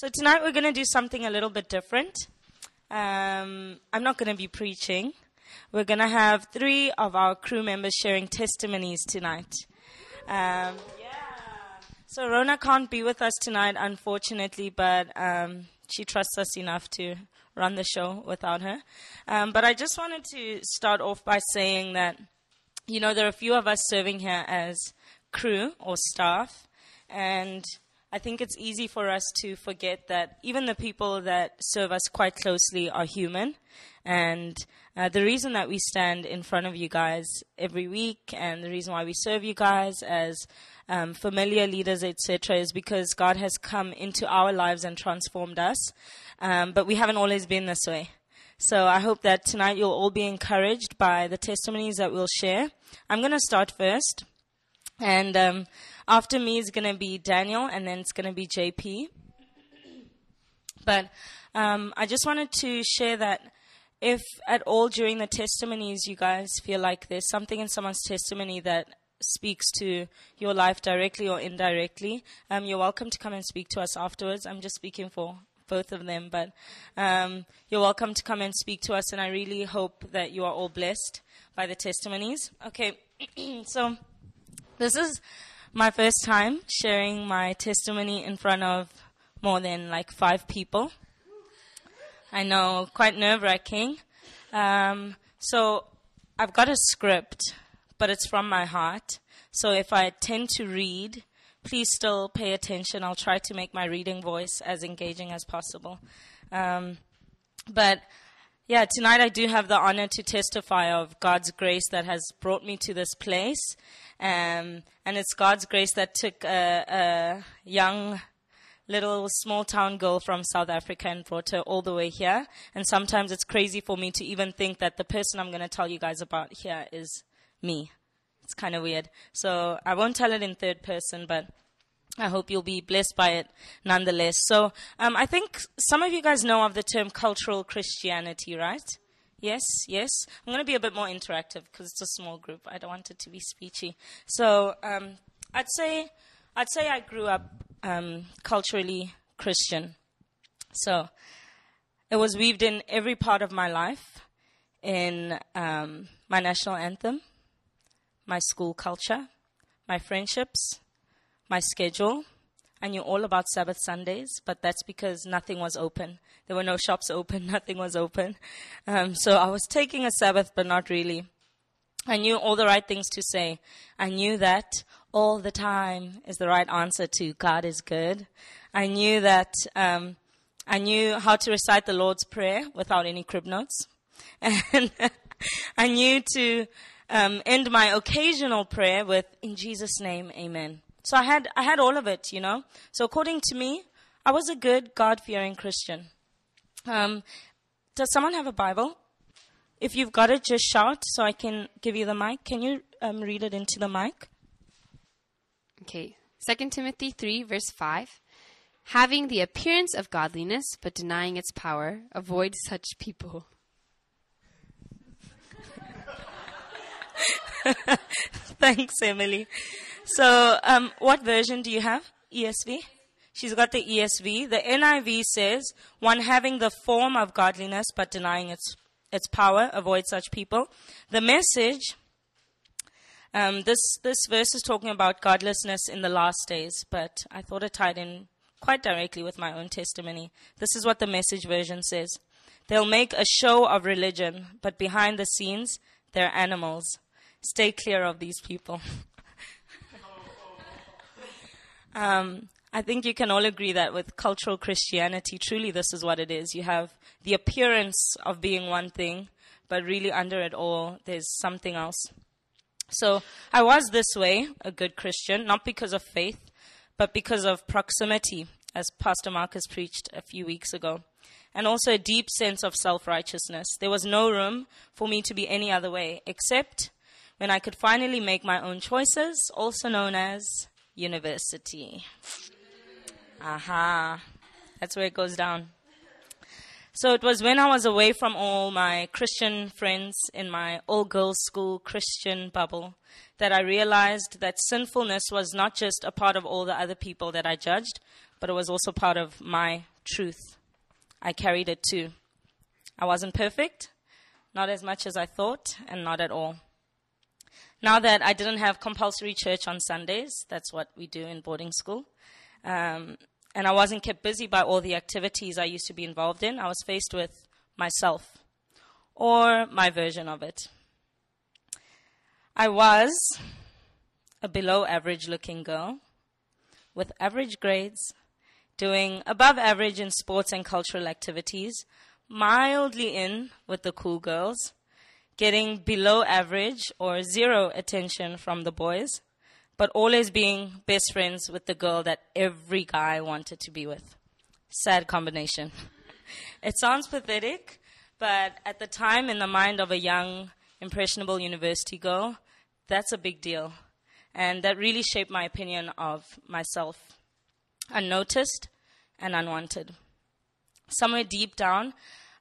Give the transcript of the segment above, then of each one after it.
So tonight we're going to do something a little bit different. Um, I'm not going to be preaching. We're going to have three of our crew members sharing testimonies tonight. Um, yeah. So Rona can't be with us tonight, unfortunately, but um, she trusts us enough to run the show without her. Um, but I just wanted to start off by saying that, you know, there are a few of us serving here as crew or staff, and I think it's easy for us to forget that even the people that serve us quite closely are human. And uh, the reason that we stand in front of you guys every week and the reason why we serve you guys as um, familiar leaders, etc., is because God has come into our lives and transformed us. Um, but we haven't always been this way. So I hope that tonight you'll all be encouraged by the testimonies that we'll share. I'm going to start first. And um, after me is going to be Daniel, and then it's going to be JP. But um, I just wanted to share that if at all during the testimonies you guys feel like there's something in someone's testimony that speaks to your life directly or indirectly, um, you're welcome to come and speak to us afterwards. I'm just speaking for both of them, but um, you're welcome to come and speak to us, and I really hope that you are all blessed by the testimonies. Okay, so this is my first time sharing my testimony in front of more than like five people. I know, quite nerve wracking. Um, so I've got a script, but it's from my heart. So if I tend to read, please still pay attention. I'll try to make my reading voice as engaging as possible. Um, but yeah, tonight I do have the honor to testify of God's grace that has brought me to this place. Um, and it's God's grace that took a, a young little small town girl from South Africa and brought her all the way here. And sometimes it's crazy for me to even think that the person I'm going to tell you guys about here is me. It's kind of weird. So I won't tell it in third person, but I hope you'll be blessed by it nonetheless. So um, I think some of you guys know of the term cultural Christianity, right? Yes, yes. I'm going to be a bit more interactive because it's a small group. I don't want it to be speechy. So um, I'd say I'd say I grew up um, culturally Christian. So it was weaved in every part of my life, in um, my national anthem, my school culture, my friendships, my schedule I knew all about Sabbath Sundays, but that's because nothing was open. There were no shops open, nothing was open. Um, so I was taking a Sabbath, but not really. I knew all the right things to say. I knew that all the time is the right answer to God is good. I knew that um, I knew how to recite the Lord's Prayer without any crib notes, and I knew to um, end my occasional prayer with "In Jesus' name, Amen." So I had, I had all of it, you know. So according to me, I was a good, God-fearing Christian. Um, does someone have a Bible? If you've got it, just shout so I can give you the mic. Can you um, read it into the mic? Okay. 2 Timothy 3, verse 5. Having the appearance of godliness, but denying its power, avoid such people. Thanks, Emily. So, um, what version do you have? ESV? She's got the ESV. The NIV says, one having the form of godliness but denying its, its power, avoid such people. The message, um, this, this verse is talking about godlessness in the last days, but I thought it tied in quite directly with my own testimony. This is what the message version says. They'll make a show of religion, but behind the scenes, they're animals. Stay clear of these people. Um, I think you can all agree that with cultural Christianity, truly this is what it is. You have the appearance of being one thing, but really under it all, there's something else. So I was this way, a good Christian, not because of faith, but because of proximity, as Pastor Marcus preached a few weeks ago, and also a deep sense of self righteousness. There was no room for me to be any other way, except when I could finally make my own choices, also known as University. Aha. That's where it goes down. So it was when I was away from all my Christian friends in my all girls school Christian bubble that I realized that sinfulness was not just a part of all the other people that I judged, but it was also part of my truth. I carried it too. I wasn't perfect, not as much as I thought, and not at all. Now that I didn't have compulsory church on Sundays, that's what we do in boarding school, um, and I wasn't kept busy by all the activities I used to be involved in, I was faced with myself, or my version of it. I was a below average looking girl with average grades, doing above average in sports and cultural activities, mildly in with the cool girls, getting below average or zero attention from the boys, but always being best friends with the girl that every guy wanted to be with. Sad combination. it sounds pathetic, but at the time, in the mind of a young, impressionable university girl, that's a big deal. And that really shaped my opinion of myself. Unnoticed and unwanted. Somewhere deep down,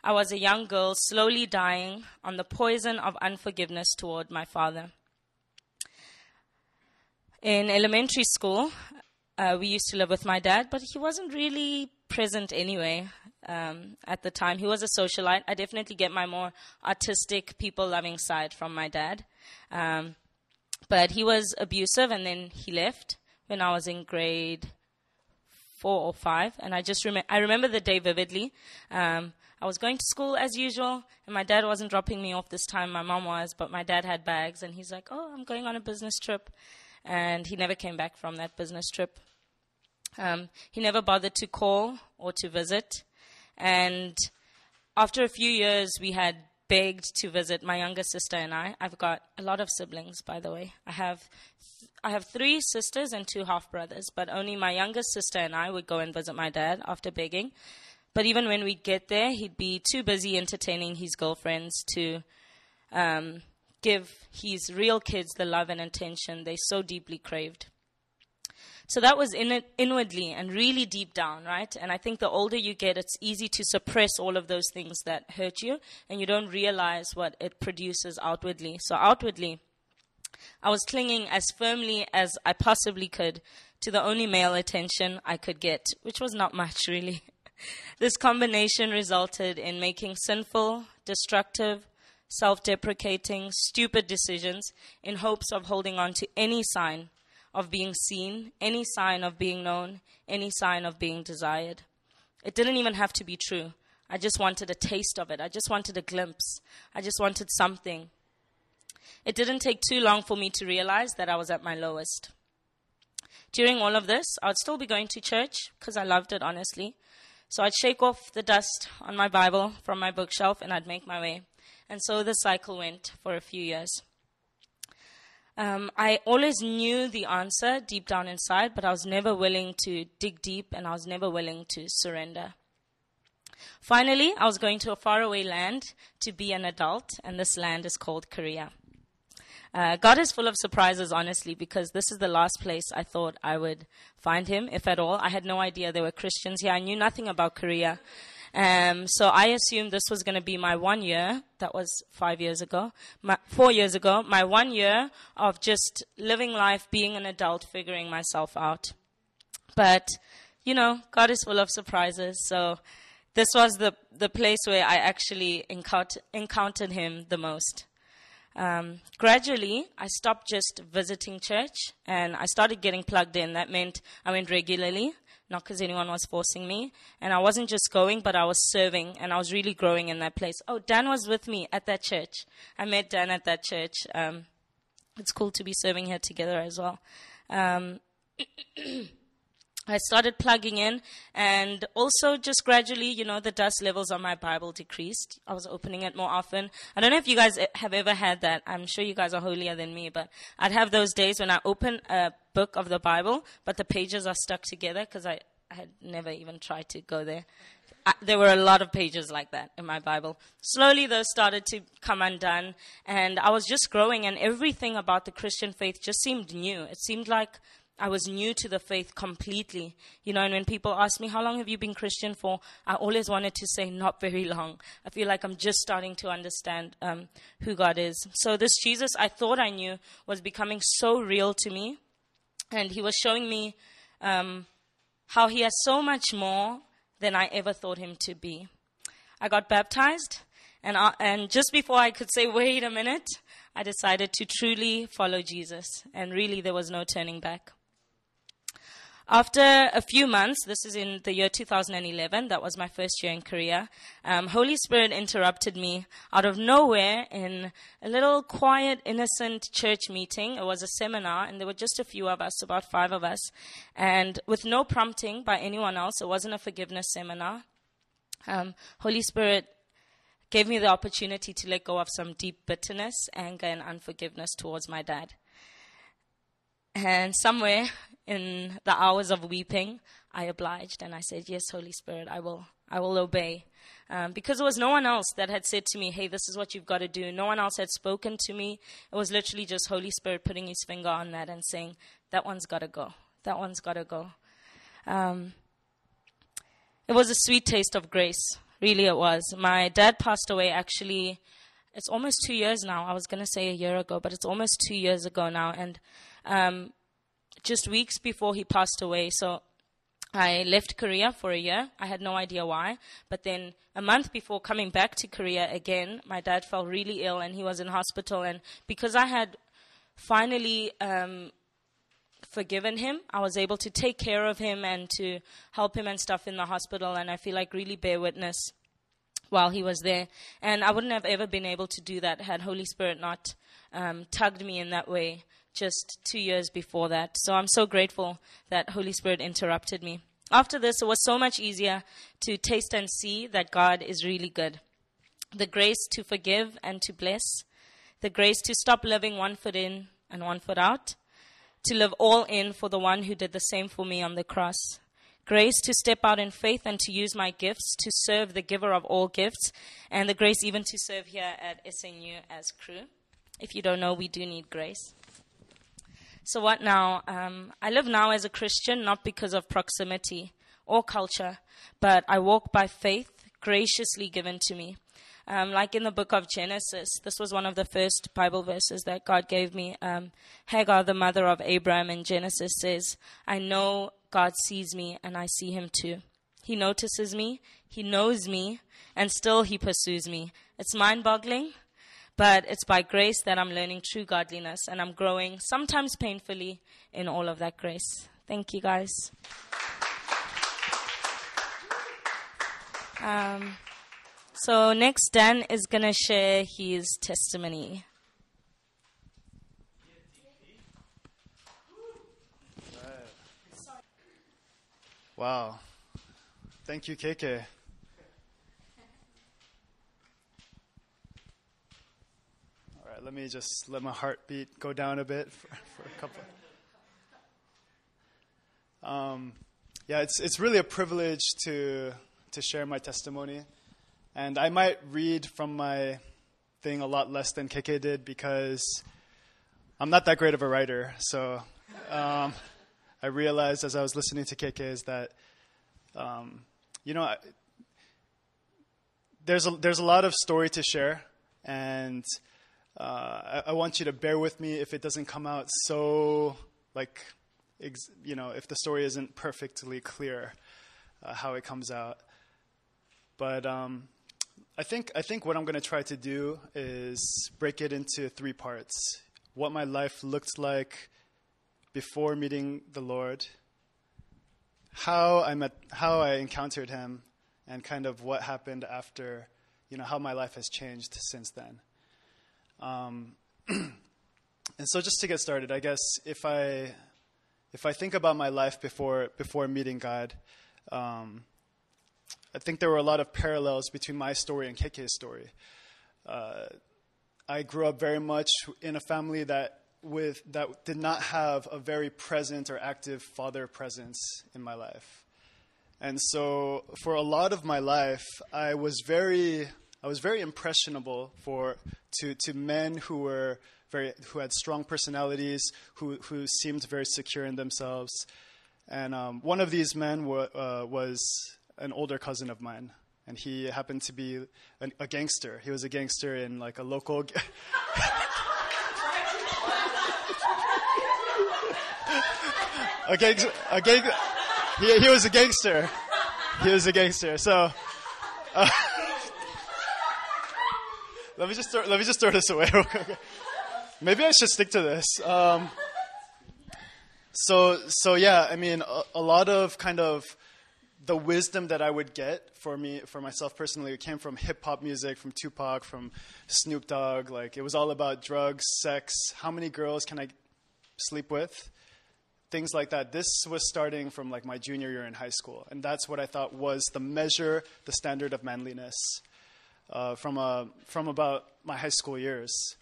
I was a young girl slowly dying on the poison of unforgiveness toward my father. In elementary school, uh, we used to live with my dad, but he wasn't really present anyway um, at the time. He was a socialite. I definitely get my more artistic, people loving side from my dad. Um, but he was abusive, and then he left when I was in grade four or five. And I just remember, I remember the day vividly. Um, I was going to school as usual, and my dad wasn't dropping me off this time. My mom was, but my dad had bags, and he's like, "Oh, I'm going on a business trip," and he never came back from that business trip. Um, he never bothered to call or to visit, and after a few years, we had begged to visit my younger sister and I. I've got a lot of siblings, by the way. I have th- I have three sisters and two half brothers, but only my younger sister and I would go and visit my dad after begging. But even when we'd get there, he'd be too busy entertaining his girlfriends to um, give his real kids the love and attention they so deeply craved. So that was in inwardly and really deep down, right? And I think the older you get, it's easy to suppress all of those things that hurt you, and you don't realize what it produces outwardly. So outwardly, I was clinging as firmly as I possibly could to the only male attention I could get, which was not much really. This combination resulted in making sinful, destructive, self deprecating, stupid decisions in hopes of holding on to any sign of being seen, any sign of being known, any sign of being desired. It didn't even have to be true. I just wanted a taste of it. I just wanted a glimpse. I just wanted something. It didn't take too long for me to realize that I was at my lowest. During all of this, I'd still be going to church because I loved it, honestly. So I'd shake off the dust on my Bible from my bookshelf and I'd make my way. And so the cycle went for a few years. Um, I always knew the answer deep down inside, but I was never willing to dig deep and I was never willing to surrender. Finally, I was going to a faraway land to be an adult, and this land is called Korea. Uh, God is full of surprises, honestly, because this is the last place I thought I would find him, if at all. I had no idea there were Christians here. I knew nothing about Korea. Um, so I assumed this was going to be my one year. That was five years ago, my, four years ago. My one year of just living life, being an adult, figuring myself out. But you know, God is full of surprises. So this was the the place where I actually encounter, encountered Him the most. Um, gradually, I stopped just visiting church and I started getting plugged in. That meant I went regularly not because anyone was forcing me. And I wasn't just going, but I was serving, and I was really growing in that place. Oh, Dan was with me at that church. I met Dan at that church. Um, it's cool to be serving here together as well. Um, I started plugging in, and also just gradually, you know, the dust levels on my Bible decreased. I was opening it more often. I don't know if you guys eh, have ever had that. I'm sure you guys are holier than me, but I'd have those days when I open a book of the Bible, but the pages are stuck together because I, I had never even tried to go there. I, there were a lot of pages like that in my Bible. Slowly, those started to come undone, and I was just growing, and everything about the Christian faith just seemed new. It seemed like I was new to the faith completely. You know, and when people ask me, how long have you been Christian for? I always wanted to say, not very long. I feel like I'm just starting to understand um, who God is. So this Jesus I thought I knew was becoming so real to me. And he was showing me um, how he has so much more than I ever thought him to be. I got baptized, and, I, and just before I could say, wait a minute, I decided to truly follow Jesus, and really there was no turning back. After a few months, this is in the year 2011, that was my first year in Korea, um, Holy Spirit interrupted me out of nowhere in a little quiet, innocent church meeting. It was a seminar, and there were just a few of us, about five of us. And with no prompting by anyone else, it wasn't a forgiveness seminar. Um, Holy Spirit gave me the opportunity to let go of some deep bitterness, anger, and unforgiveness towards my dad. And somewhere in the hours of weeping, I obliged and I said, Yes, Holy Spirit, I will, I will obey. Um, because there was no one else that had said to me, Hey, this is what you've got to do. No one else had spoken to me. It was literally just Holy Spirit putting his finger on that and saying, That one's got to go. That one's got to go. Um, it was a sweet taste of grace. Really, it was. My dad passed away actually. It's almost two years now. I was going to say a year ago, but it's almost two years ago now. And um, just weeks before he passed away. So I left Korea for a year. I had no idea why. But then a month before coming back to Korea again, my dad fell really ill and he was in hospital. And because I had finally um, forgiven him, I was able to take care of him and to help him and stuff in the hospital. And I feel like really bear witness while he was there. And I wouldn't have ever been able to do that had Holy Spirit not um, tugged me in that way just two years before that. So I'm so grateful that Holy Spirit interrupted me. After this, it was so much easier to taste and see that God is really good. The grace to forgive and to bless, the grace to stop living one foot in and one foot out, to live all in for the one who did the same for me on the cross. Grace to step out in faith and to use my gifts to serve the giver of all gifts, and the grace even to serve here at SNU as crew. If you don't know, we do need grace. So, what now? Um, I live now as a Christian not because of proximity or culture, but I walk by faith graciously given to me. Um, like in the book of Genesis, this was one of the first Bible verses that God gave me. Um, Hagar, the mother of Abraham in Genesis, says, I know God sees me and I see him too. He notices me, he knows me, and still he pursues me. It's mind boggling, but it's by grace that I'm learning true godliness and I'm growing, sometimes painfully, in all of that grace. Thank you, guys. Um, so, next, Dan is going to share his testimony. Wow. Thank you, KK. Right, let me just let my heartbeat go down a bit for, for a couple. Um, yeah, it's it's really a privilege to to share my testimony, and I might read from my thing a lot less than KK did because I'm not that great of a writer. So um, I realized as I was listening to KK is that um, you know I, there's a, there's a lot of story to share, and uh, I, I, want you to bear with me if it doesn't come out so, like, ex- you know, if the story isn't perfectly clear uh, how it comes out. But um, I think I think what I'm going to try to do is break it into three parts: what my life looked like before meeting the Lord, how I met, how I encountered Him, and kind of what happened after, you know, how my life has changed since then. Um, and so, just to get started, I guess if I if I think about my life before before meeting God, um, I think there were a lot of parallels between my story and KK's story. Uh, I grew up very much in a family that with that did not have a very present or active father presence in my life. And so for a lot of my life, I was very I was very impressionable for to to men who were very who had strong personalities, who who seemed very secure in themselves. And um, one of these men wa- uh, was an older cousin of mine, and he happened to be an, a gangster. He was a gangster in like a local. G- a gang, a gang, he, he was a gangster. He was a gangster. So. Uh, let me just throw, let me just throw this away. Maybe I should stick to this. Um, so so yeah, I mean, a, a, lot of kind of the wisdom that I would get for me for myself personally it came from hip hop music, from Tupac, from Snoop Dogg. Like it was all about drugs, sex, how many girls can I sleep with, things like that. This was starting from like my junior year in high school, and that's what I thought was the measure, the standard of manliness uh, from, a, from about my high school years.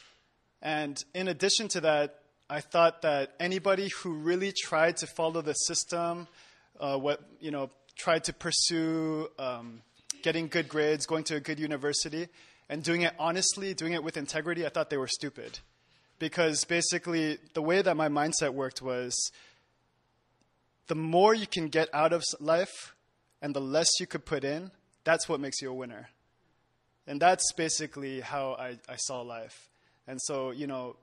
And in addition to that, I thought that anybody who really tried to follow the system, uh, what you know, tried to pursue um, getting good grades, going to a good university, and doing it honestly, doing it with integrity, I thought they were stupid. Because basically, the way that my mindset worked was the more you can get out of life and the less you could put in, that's what makes you a winner. And that's basically how I, I saw life. And so, you know,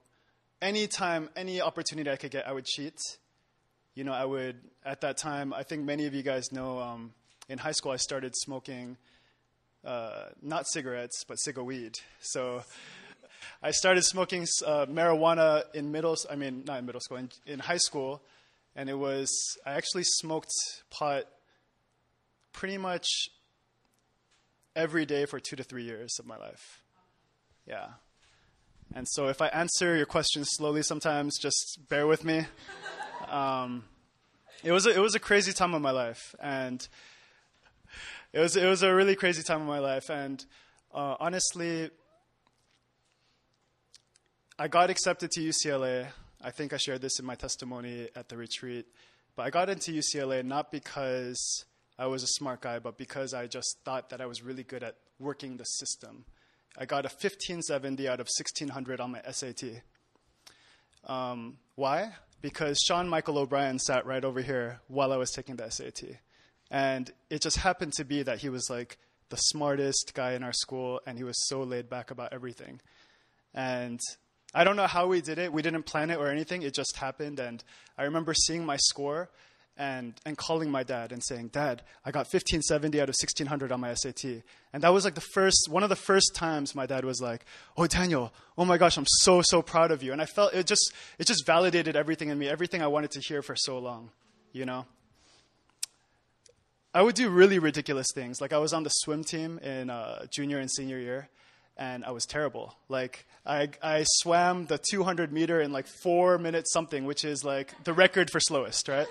anytime, any opportunity I could get, I would cheat. You know, I would, at that time, I think many of you guys know, um, in high school I started smoking, uh, not cigarettes, but cigar weed. So I started smoking uh, marijuana in middle, I mean, not in middle school, in, in high school. And it was, I actually smoked pot pretty much every day for two to three years of my life. Yeah. And so if I answer your questions slowly sometimes, just bear with me. Um, it, was a, it was a crazy time of my life. And it was, it was a really crazy time of my life. And uh, honestly, I got accepted to UCLA. I think I shared this in my testimony at the retreat. But I got into UCLA not because I was a smart guy, but because I just thought that I was really good at working the system. I got a 1570 out of 1600 on my SAT. Um, why? Because Sean Michael O'Brien sat right over here while I was taking the SAT. And it just happened to be that he was like the smartest guy in our school, and he was so laid back about everything. And I don't know how we did it. We didn't plan it or anything. It just happened. And I remember seeing my score and, and calling my dad and saying, Dad, I got 1570 out of 1600 on my SAT. And that was like the first, one of the first times my dad was like, Oh, Daniel, oh my gosh, I'm so, so proud of you. And I felt it just, it just validated everything in me, everything I wanted to hear for so long, you know? I would do really ridiculous things. Like I was on the swim team in uh, junior and senior year, and I was terrible. Like I, I swam the 200 meter in like four minutes something, which is like the record for slowest, right?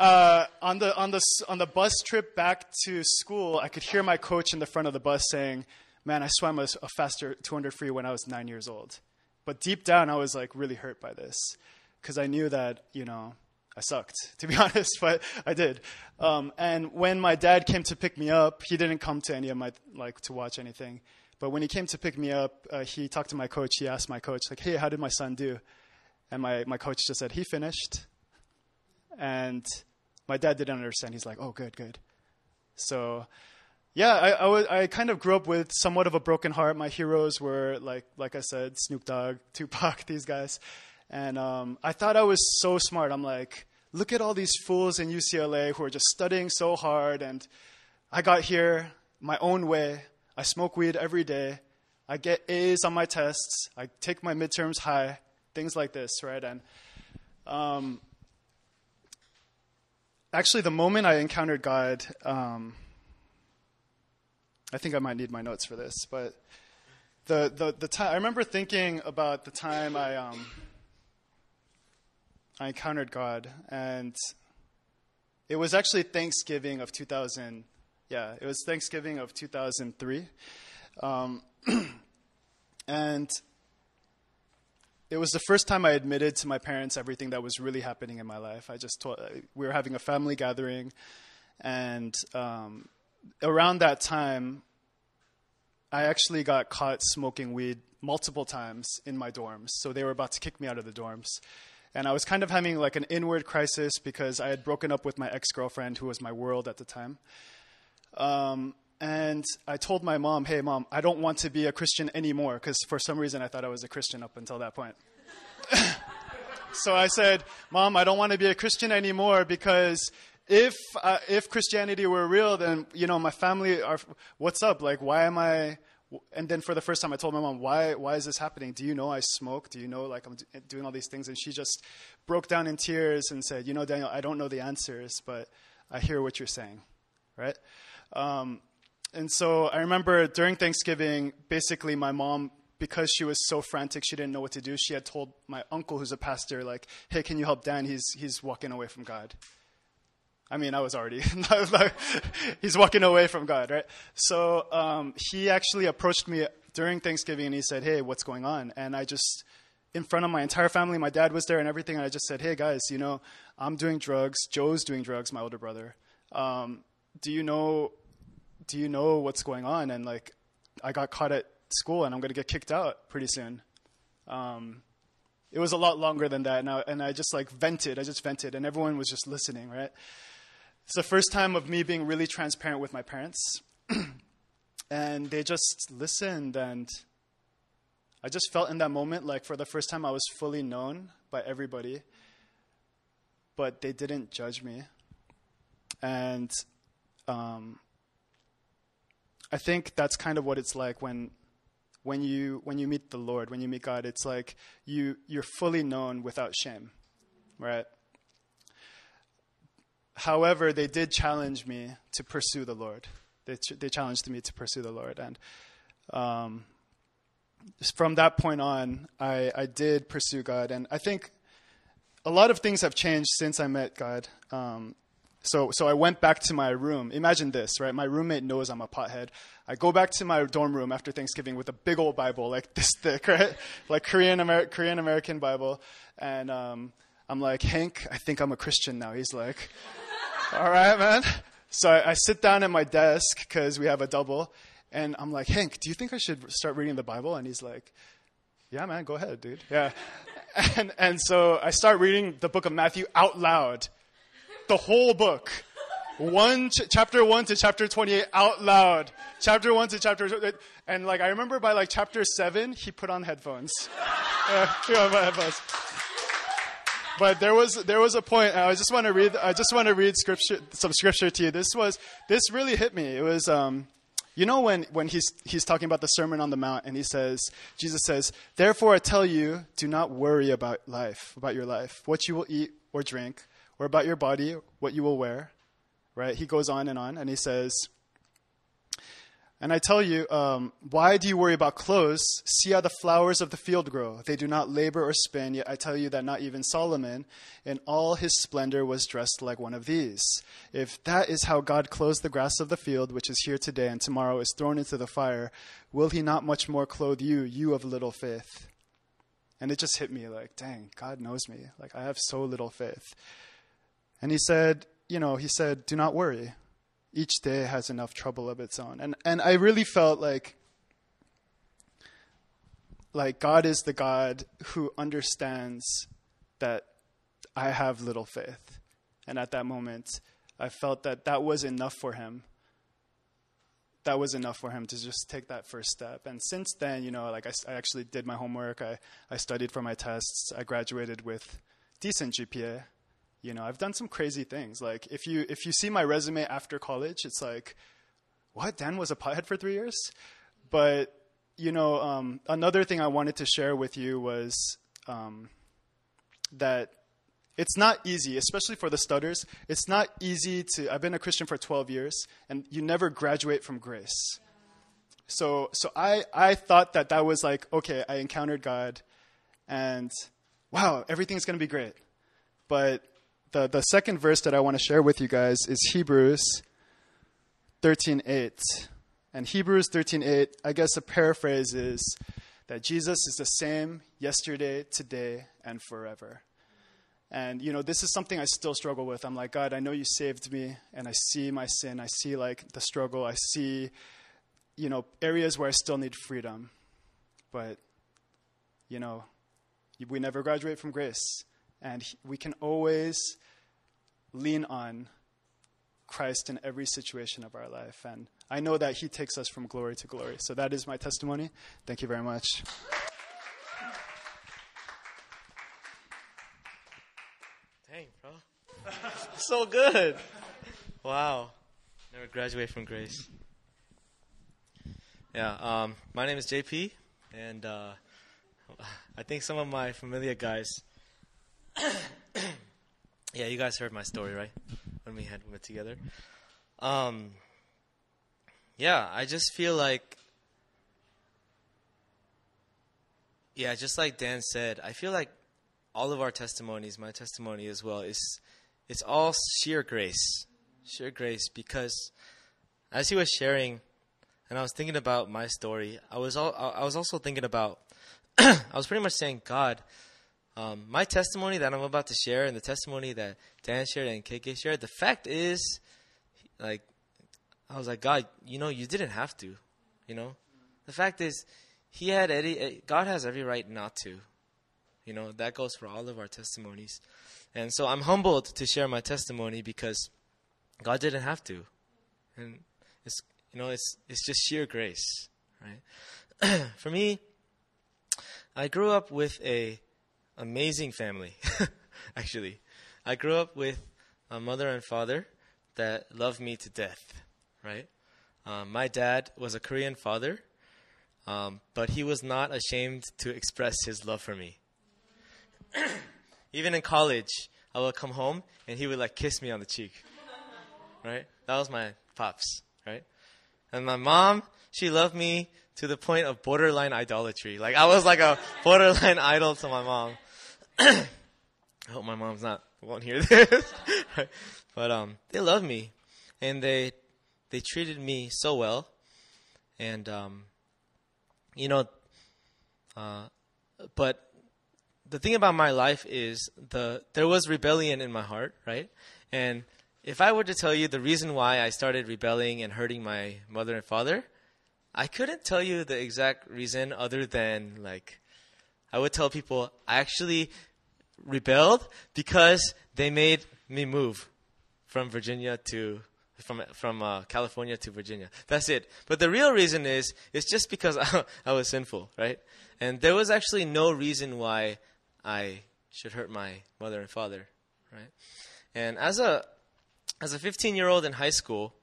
Uh, on the on the on the bus trip back to school, I could hear my coach in the front of the bus saying, "Man, I swam a, a faster 200 free when I was nine years old." But deep down, I was like really hurt by this because I knew that you know I sucked, to be honest, but I did. Um, and when my dad came to pick me up, he didn't come to any of my like to watch anything. But when he came to pick me up, uh, he talked to my coach. He asked my coach, like, "Hey, how did my son do?" And my my coach just said, "He finished." And my dad didn't understand. He's like, oh, good, good. So, yeah, I, I, kind of grew up with somewhat of a broken heart. My heroes were, like, like I said, Snoop Dogg, Tupac, these guys. And um, I thought I was so smart. I'm like, look at all these fools in UCLA who are just studying so hard. And I got here my own way. I smoke weed every day. I get A's on my tests. I take my midterms high. Things like this, right? And um, actually, the moment I encountered God, um, I think I might need my notes for this, but the the the time I remember thinking about the time I um, I encountered God, and it was actually Thanksgiving of 2000. Yeah, it was Thanksgiving of 2003, um, and it was the first time I admitted to my parents everything that was really happening in my life. I just we were having a family gathering, and um, around that time, I actually got caught smoking weed multiple times in my dorms. So they were about to kick me out of the dorms. And I was kind of having like an inward crisis because I had broken up with my ex girlfriend, who was my world at the time. Um, and I told my mom, hey, mom, I don't want to be a Christian anymore because for some reason I thought I was a Christian up until that point. so I said, Mom, I don't want to be a Christian anymore because if uh, if Christianity were real, then you know my family are. What's up? Like, why am I? And then for the first time, I told my mom, "Why? Why is this happening? Do you know I smoke? Do you know like I'm doing all these things?" And she just broke down in tears and said, "You know, Daniel, I don't know the answers, but I hear what you're saying, right?" Um, and so I remember during Thanksgiving, basically my mom because she was so frantic, she didn't know what to do. She had told my uncle, who's a pastor, like, "Hey, can you help Dan? He's he's walking away from God." I mean, I was already he's walking away from God, right? So um, he actually approached me during Thanksgiving and he said, "Hey, what's going on?" And I just, in front of my entire family, my dad was there and everything, and I just said, "Hey guys, you know, I'm doing drugs. Joe's doing drugs, my older brother. Um, do you know? Do you know what's going on?" And like, I got caught at school and I'm going to get kicked out pretty soon. Um, it was a lot longer than that, and I, and I just like vented. I just vented, and everyone was just listening, right? It's the first time of me being really transparent with my parents, and they just listened, and I just felt in that moment like for the first time I was fully known by everybody, but they didn't judge me, and um, I think that's kind of what it's like when when you when you meet the Lord, when you meet God, it's like you you're fully known without shame, right? However, they did challenge me to pursue the Lord. They ch- they challenged me to pursue the Lord, and um, from that point on, I I did pursue God, and I think a lot of things have changed since I met God. Um, so, so I went back to my room. Imagine this, right? My roommate knows I'm a pothead. I go back to my dorm room after Thanksgiving with a big old Bible, like this thick, right? Like Korean, Amer- Korean American Bible. And um, I'm like, Hank, I think I'm a Christian now. He's like, all right, man. So I, I sit down at my desk because we have a double. And I'm like, Hank, do you think I should start reading the Bible? And he's like, yeah, man, go ahead, dude. Yeah. And, and so I start reading the book of Matthew out loud the whole book. One ch- chapter one to chapter twenty-eight out loud. Chapter one to chapter, and like I remember by like chapter seven, he put on headphones. uh, he put on headphones. But there was there was a point. I just want to read. I just want to read scripture, some scripture to you. This was this really hit me. It was. Um, you know when, when he's, he's talking about the Sermon on the Mount and he says, Jesus says, Therefore I tell you, do not worry about life, about your life, what you will eat or drink, or about your body, what you will wear. Right? He goes on and on, and he says, and I tell you, um, why do you worry about clothes? See how the flowers of the field grow. They do not labor or spin, yet I tell you that not even Solomon, in all his splendor, was dressed like one of these. If that is how God clothes the grass of the field, which is here today and tomorrow is thrown into the fire, will he not much more clothe you, you of little faith? And it just hit me like, dang, God knows me. Like, I have so little faith. And he said, you know, he said, do not worry each day has enough trouble of its own. And and I really felt like like God is the God who understands that I have little faith. And at that moment, I felt that that was enough for him. That was enough for him to just take that first step. And since then, you know, like I, I actually did my homework. I, I studied for my tests. I graduated with decent GPA you know, I've done some crazy things. Like if you if you see my resume after college, it's like, what? Dan was a pothead for three years. But you know, um, another thing I wanted to share with you was um, that it's not easy, especially for the stutters. It's not easy to. I've been a Christian for 12 years, and you never graduate from grace. So, so I, I thought that that was like, okay, I encountered God, and wow, everything's going to be great. But the, the second verse that I want to share with you guys is Hebrews 13:8. And Hebrews 13:8, I guess a paraphrase is that Jesus is the same yesterday, today, and forever. And you know, this is something I still struggle with. I'm like, God, I know you saved me, and I see my sin. I see like the struggle. I see, you know, areas where I still need freedom. But, you know, we never graduate from grace. And we can always lean on Christ in every situation of our life. And I know that He takes us from glory to glory. So that is my testimony. Thank you very much. Dang, bro. so good. Wow. Never graduate from Grace. Yeah, um, my name is JP, and uh, I think some of my familiar guys. yeah, you guys heard my story, right? When we had met together. Um, yeah, I just feel like. Yeah, just like Dan said, I feel like all of our testimonies, my testimony as well, is it's all sheer grace, sheer grace. Because as he was sharing, and I was thinking about my story, I was all, I was also thinking about, I was pretty much saying, God, um, my testimony that I'm about to share, and the testimony that Dan shared and KK shared, the fact is, like, I was like, God, you know, you didn't have to, you know. The fact is, He had any, God has every right not to. You know, that goes for all of our testimonies. And so I'm humbled to share my testimony because God didn't have to. And it's you know, it's it's just sheer grace, right? for me, I grew up with a amazing family. Actually, I grew up with a mother and father that loved me to death, right? Um, my dad was a Korean father, um, but he was not ashamed to express his love for me. Even in college, I would come home and he would like kiss me on the cheek. Right? That was my pops, right? And my mom, she loved me to the point of borderline idolatry. Like I was like a borderline idol to my mom. I hope my mom's not won't hear this. but um they love me and they they treated me so well. And um you know uh but the thing about my life is the there was rebellion in my heart, right? And if I were to tell you the reason why I started rebelling and hurting my mother and father, I couldn't tell you the exact reason other than like I would tell people I actually rebelled because they made me move from Virginia to from from uh, California to Virginia. That's it. But the real reason is it's just because I, I was sinful, right? And there was actually no reason why I should hurt my mother and father, right? And as a as a 15 year old in high school,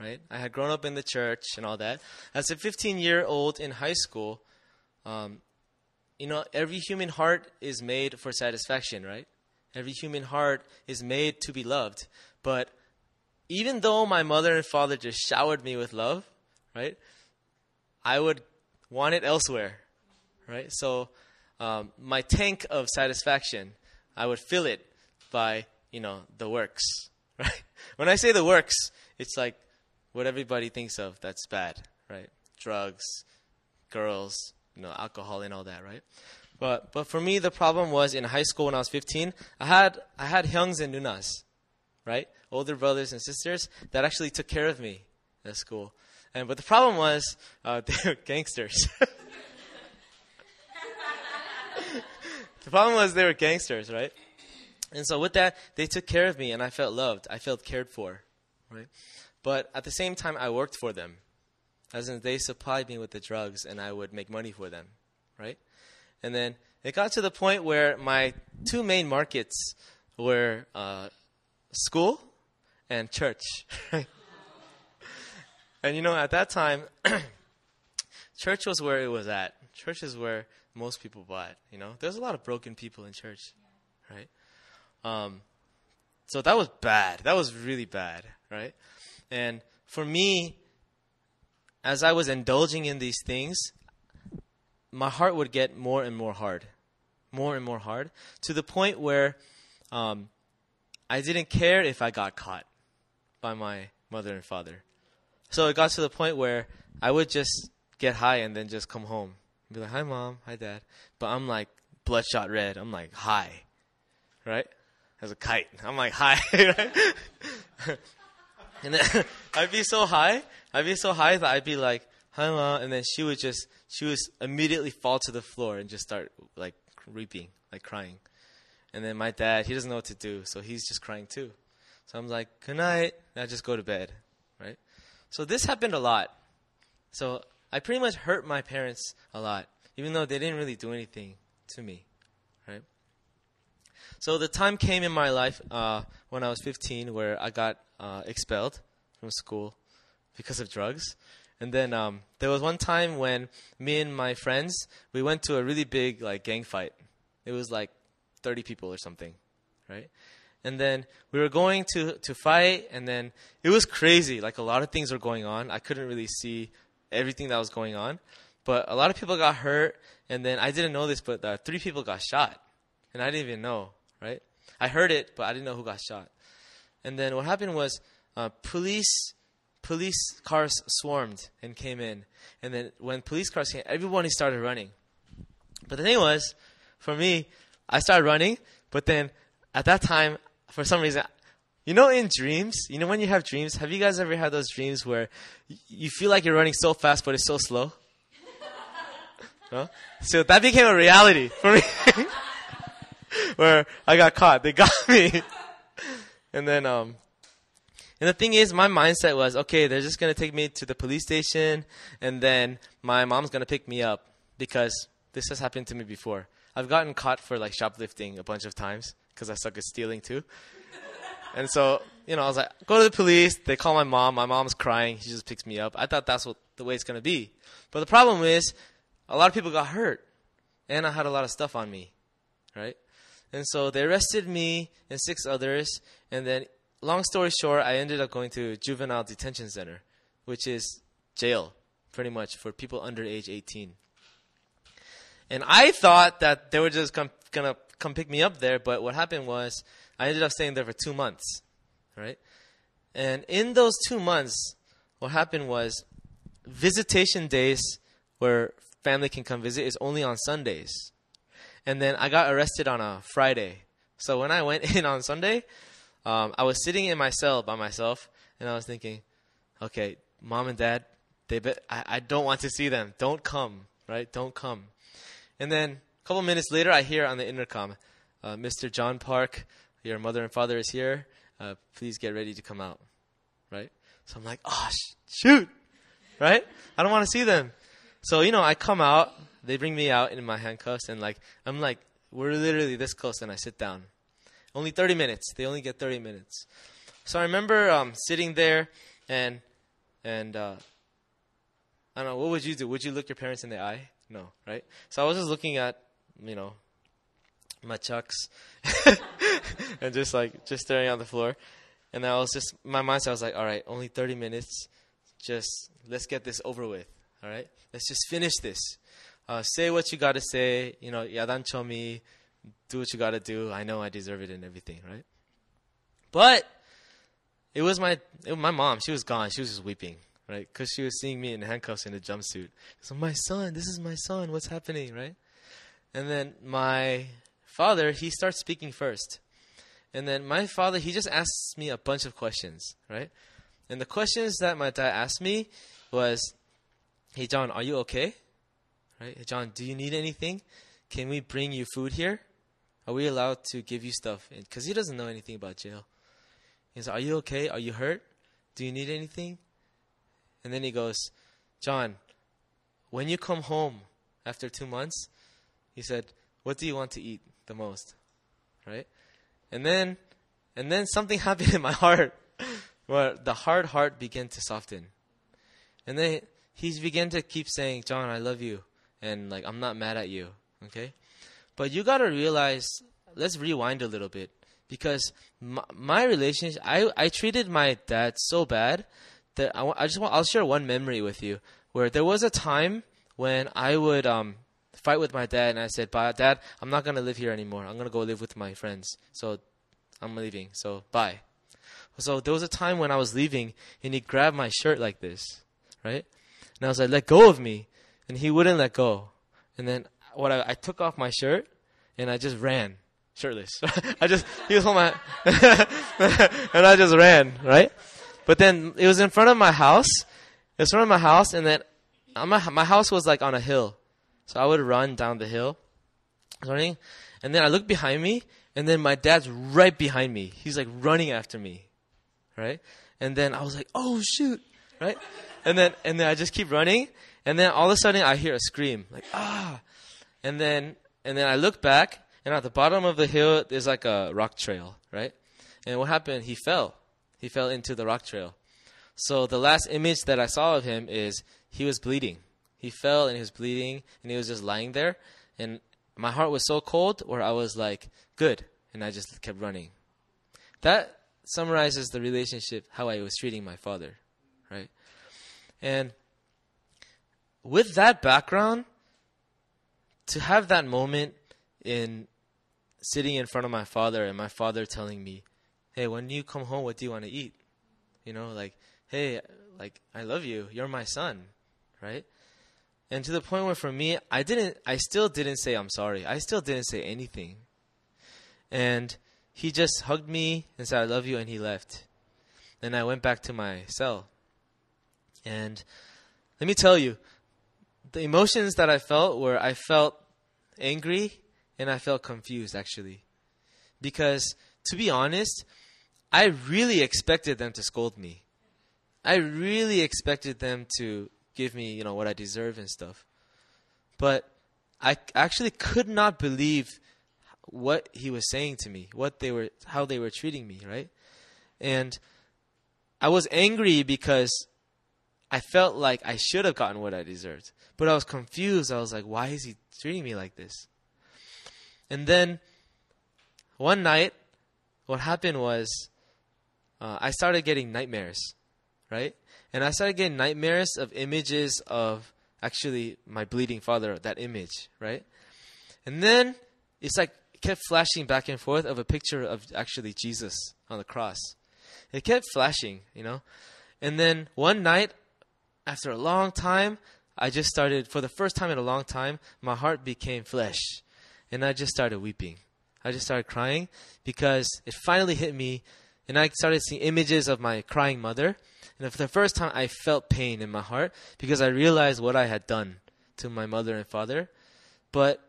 right? I had grown up in the church and all that. As a 15 year old in high school, um, you know, every human heart is made for satisfaction, right? Every human heart is made to be loved. But even though my mother and father just showered me with love, right? I would want it elsewhere, right? So um, my tank of satisfaction, I would fill it by, you know, the works, right? When I say the works, it's like what everybody thinks of that's bad, right? Drugs, girls, you know, alcohol and all that, right? But but for me, the problem was in high school when I was 15, I had I had hyungs and nunas, right? Older brothers and sisters that actually took care of me at school. And but the problem was uh, they were gangsters. the problem was they were gangsters, right? And so with that, they took care of me, and I felt loved. I felt cared for, right? But at the same time, I worked for them, as in they supplied me with the drugs, and I would make money for them, right? And then it got to the point where my two main markets were uh, school and church. And you know, at that time, church was where it was at. Church is where most people bought. You know, there's a lot of broken people in church, right? Um, so that was bad. That was really bad, right? And for me, as I was indulging in these things, my heart would get more and more hard, more and more hard, to the point where um, I didn't care if I got caught by my mother and father. So it got to the point where I would just get high and then just come home be like, "Hi, mom. Hi, dad." But I'm like bloodshot red. I'm like high, right? As a kite. I'm like high, right? And then I'd be so high. I'd be so high that I'd be like, "Hi, mom," and then she would just she would immediately fall to the floor and just start like weeping, like crying. And then my dad, he doesn't know what to do, so he's just crying too. So I'm like, "Good night," and I just go to bed, right? So this happened a lot. So I pretty much hurt my parents a lot, even though they didn't really do anything to me? So the time came in my life uh, when I was 15 where I got uh, expelled from school because of drugs. And then um, there was one time when me and my friends we went to a really big like gang fight. It was like 30 people or something, right? And then we were going to to fight, and then it was crazy. Like a lot of things were going on. I couldn't really see everything that was going on, but a lot of people got hurt. And then I didn't know this, but uh, three people got shot, and I didn't even know. Right? I heard it, but I didn't know who got shot. And then what happened was uh, police police cars swarmed and came in. And then when police cars came, everybody started running. But the thing was, for me, I started running, but then at that time, for some reason, you know, in dreams, you know, when you have dreams, have you guys ever had those dreams where you feel like you're running so fast, but it's so slow? no? So that became a reality for me. where I got caught. They got me. and then, um, and the thing is, my mindset was, okay, they're just gonna take me to the police station, and then my mom's gonna pick me up because this has happened to me before. I've gotten caught for like shoplifting a bunch of times because I suck at stealing too. And so, you know, I was like, go to the police. They call my mom. My mom's crying. She just picks me up. I thought that's what the way it's gonna be. But the problem is, a lot of people got hurt, and I had a lot of stuff on me, right? And so they arrested me and six others. And then, long story short, I ended up going to juvenile detention center, which is jail, pretty much for people under age 18. And I thought that they were just come, gonna come pick me up there, but what happened was I ended up staying there for two months, right? And in those two months, what happened was visitation days where family can come visit is only on Sundays. And then I got arrested on a Friday. So when I went in on Sunday, um, I was sitting in my cell by myself, and I was thinking, okay, mom and dad, they be- I, I don't want to see them. Don't come, right? Don't come. And then a couple minutes later, I hear on the intercom, uh, Mr. John Park, your mother and father is here. Uh, please get ready to come out, right? So I'm like, oh, sh- shoot, right? I don't want to see them. So, you know, I come out, they bring me out in my handcuffs, and like, I'm like, we're literally this close, and I sit down. Only 30 minutes. They only get 30 minutes. So I remember um, sitting there, and, and, uh, I don't know, what would you do? Would you look your parents in the eye? No, right? So I was just looking at, you know, my chucks, and just like, just staring on the floor. And I was just, my mindset was like, all right, only 30 minutes. Just, let's get this over with. All right? Let's just finish this. Uh, say what you gotta say. You know, yadan chomi. Do what you gotta do. I know I deserve it and everything, right? But it was my it was my mom. She was gone. She was just weeping, right? Because she was seeing me in handcuffs in a jumpsuit. So my son, this is my son. What's happening, right? And then my father, he starts speaking first. And then my father, he just asks me a bunch of questions, right? And the questions that my dad asked me was, "Hey John, are you okay? Right? John, do you need anything? Can we bring you food here? Are we allowed to give you stuff? Because he doesn't know anything about jail. He's like, "Are you okay? Are you hurt? Do you need anything?" And then he goes, "John, when you come home after two months, he said, what do you want to eat the most?" Right? And then, and then something happened in my heart, where the hard heart began to soften. And then he began to keep saying, "John, I love you, and like I'm not mad at you." Okay, but you gotta realize. Let's rewind a little bit because my, my relationship, I I treated my dad so bad that I, I just want I'll share one memory with you where there was a time when I would um fight with my dad and I said, "Bye, Dad, I'm not gonna live here anymore. I'm gonna go live with my friends. So I'm leaving. So bye." So there was a time when I was leaving and he grabbed my shirt like this, right? And I was like, "Let go of me," and he wouldn't let go. And then what I, I took off my shirt and I just ran shirtless. I just he was on my and I just ran, right? But then it was in front of my house. It was in front of my house, and then my my house was like on a hill, so I would run down the hill, running, and then I look behind me, and then my dad's right behind me. He's like running after me, right? And then I was like, oh shoot, right? And then and then I just keep running, and then all of a sudden I hear a scream, like ah, and then and then I look back, and at the bottom of the hill there's like a rock trail, right? And what happened? He fell. He fell into the rock trail. So the last image that I saw of him is he was bleeding. He fell and he was bleeding and he was just lying there. And my heart was so cold where I was like, good. And I just kept running. That summarizes the relationship, how I was treating my father, right? And with that background, to have that moment in sitting in front of my father and my father telling me, hey, when you come home, what do you want to eat? You know, like, hey, like, I love you. You're my son, right? And to the point where for me, I didn't, I still didn't say I'm sorry. I still didn't say anything. And he just hugged me and said, I love you, and he left. Then I went back to my cell. And let me tell you, the emotions that I felt were I felt angry and I felt confused actually. Because to be honest, I really expected them to scold me. I really expected them to give me, you know, what I deserve and stuff. But I actually could not believe what he was saying to me, what they were how they were treating me, right? And I was angry because I felt like I should have gotten what I deserved. But I was confused. I was like, why is he treating me like this? And then one night, what happened was uh, I started getting nightmares, right? And I started getting nightmares of images of actually my bleeding father, that image, right? And then it's like it kept flashing back and forth of a picture of actually Jesus on the cross. It kept flashing, you know? And then one night, after a long time, I just started, for the first time in a long time, my heart became flesh. And I just started weeping. I just started crying because it finally hit me. And I started seeing images of my crying mother. And for the first time, I felt pain in my heart because I realized what I had done to my mother and father. But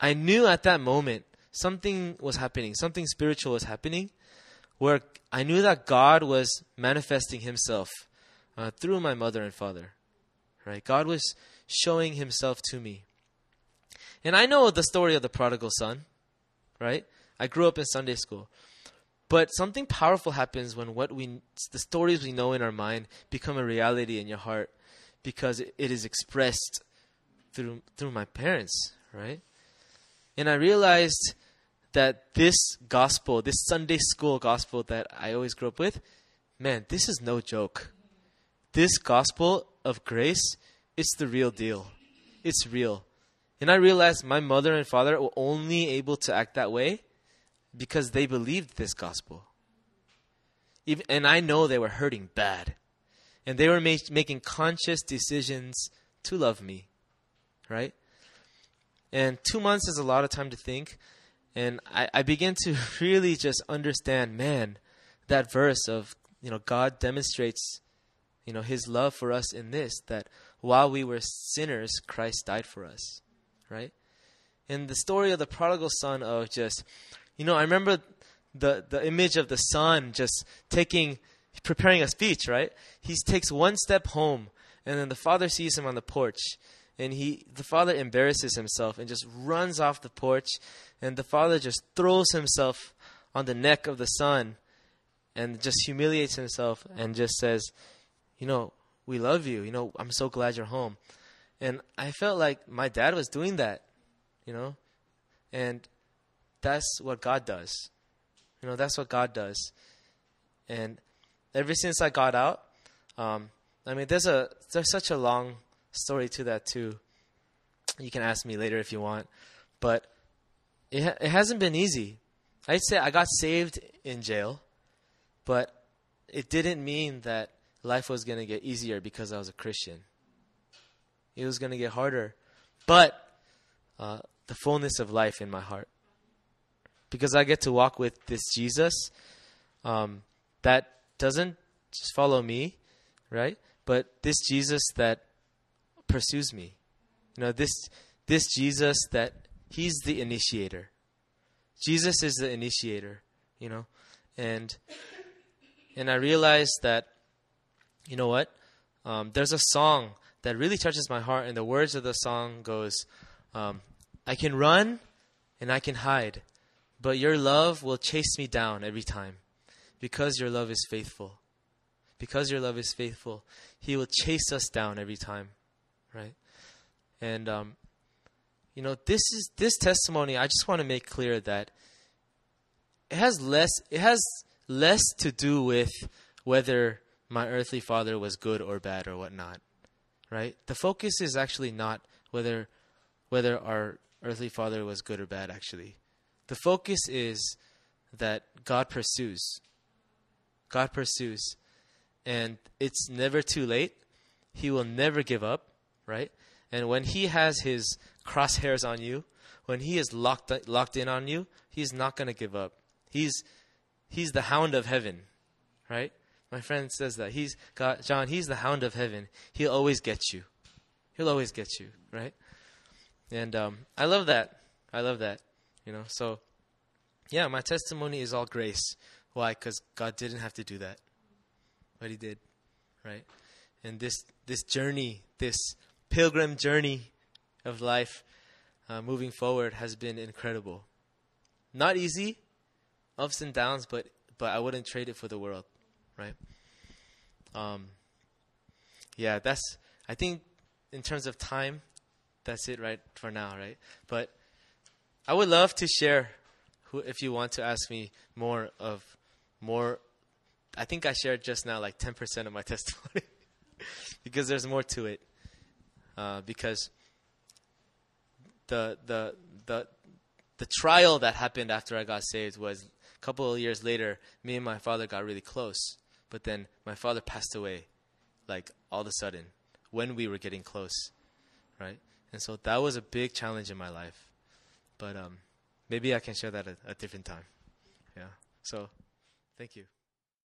I knew at that moment something was happening, something spiritual was happening, where I knew that God was manifesting Himself uh, through my mother and father right? God was showing himself to me. And I know the story of the prodigal son, right? I grew up in Sunday school. But something powerful happens when what we the stories we know in our mind become a reality in your heart because it is expressed through through my parents, right? And I realized that this gospel, this Sunday school gospel that I always grew up with, man, this is no joke. This gospel of grace, it's the real deal. It's real. And I realized my mother and father were only able to act that way because they believed this gospel. Even, and I know they were hurting bad. And they were ma- making conscious decisions to love me. Right? And two months is a lot of time to think. And I, I began to really just understand, man, that verse of, you know, God demonstrates you know, his love for us in this that while we were sinners, Christ died for us, right? And the story of the prodigal son of just, you know, I remember the the image of the son just taking, preparing a speech, right? He takes one step home, and then the father sees him on the porch, and he the father embarrasses himself and just runs off the porch, and the father just throws himself on the neck of the son, and just humiliates himself and just says, you know, we love you. You know, I'm so glad you're home. And I felt like my dad was doing that, you know, and that's what God does. You know, that's what God does. And ever since I got out, um, I mean, there's a there's such a long story to that too. You can ask me later if you want, but it it hasn't been easy. I'd say I got saved in jail, but it didn't mean that life was going to get easier because I was a Christian. It was going to get harder. But uh, the fullness of life in my heart. Because I get to walk with this Jesus um, that doesn't just follow me, right? But this Jesus that pursues me. You know, this this Jesus that he's the initiator. Jesus is the initiator, you know. And and I realized that you know what? Um, there's a song that really touches my heart, and the words of the song goes, um, "I can run and I can hide, but your love will chase me down every time because your love is faithful. Because your love is faithful, He will chase us down every time, right? And um, you know, this is this testimony. I just want to make clear that it has less. It has less to do with whether my earthly father was good or bad or whatnot, right? The focus is actually not whether whether our earthly father was good or bad. Actually, the focus is that God pursues. God pursues, and it's never too late. He will never give up, right? And when He has His crosshairs on you, when He is locked locked in on you, He's not going to give up. He's He's the hound of heaven, right? My friend says that he's God, John. He's the hound of heaven. He'll always get you. He'll always get you, right? And um, I love that. I love that. You know. So, yeah, my testimony is all grace. Why? Because God didn't have to do that, but He did, right? And this this journey, this pilgrim journey of life, uh, moving forward, has been incredible. Not easy, ups and downs, but but I wouldn't trade it for the world, right? Um, yeah, that's. I think in terms of time, that's it right for now, right? But I would love to share. Who, if you want to ask me more of more, I think I shared just now like ten percent of my testimony because there's more to it. Uh, because the the the the trial that happened after I got saved was a couple of years later, me and my father got really close. But then my father passed away, like all of a sudden, when we were getting close, right? And so that was a big challenge in my life. But um, maybe I can share that at a different time. Yeah. So, thank you.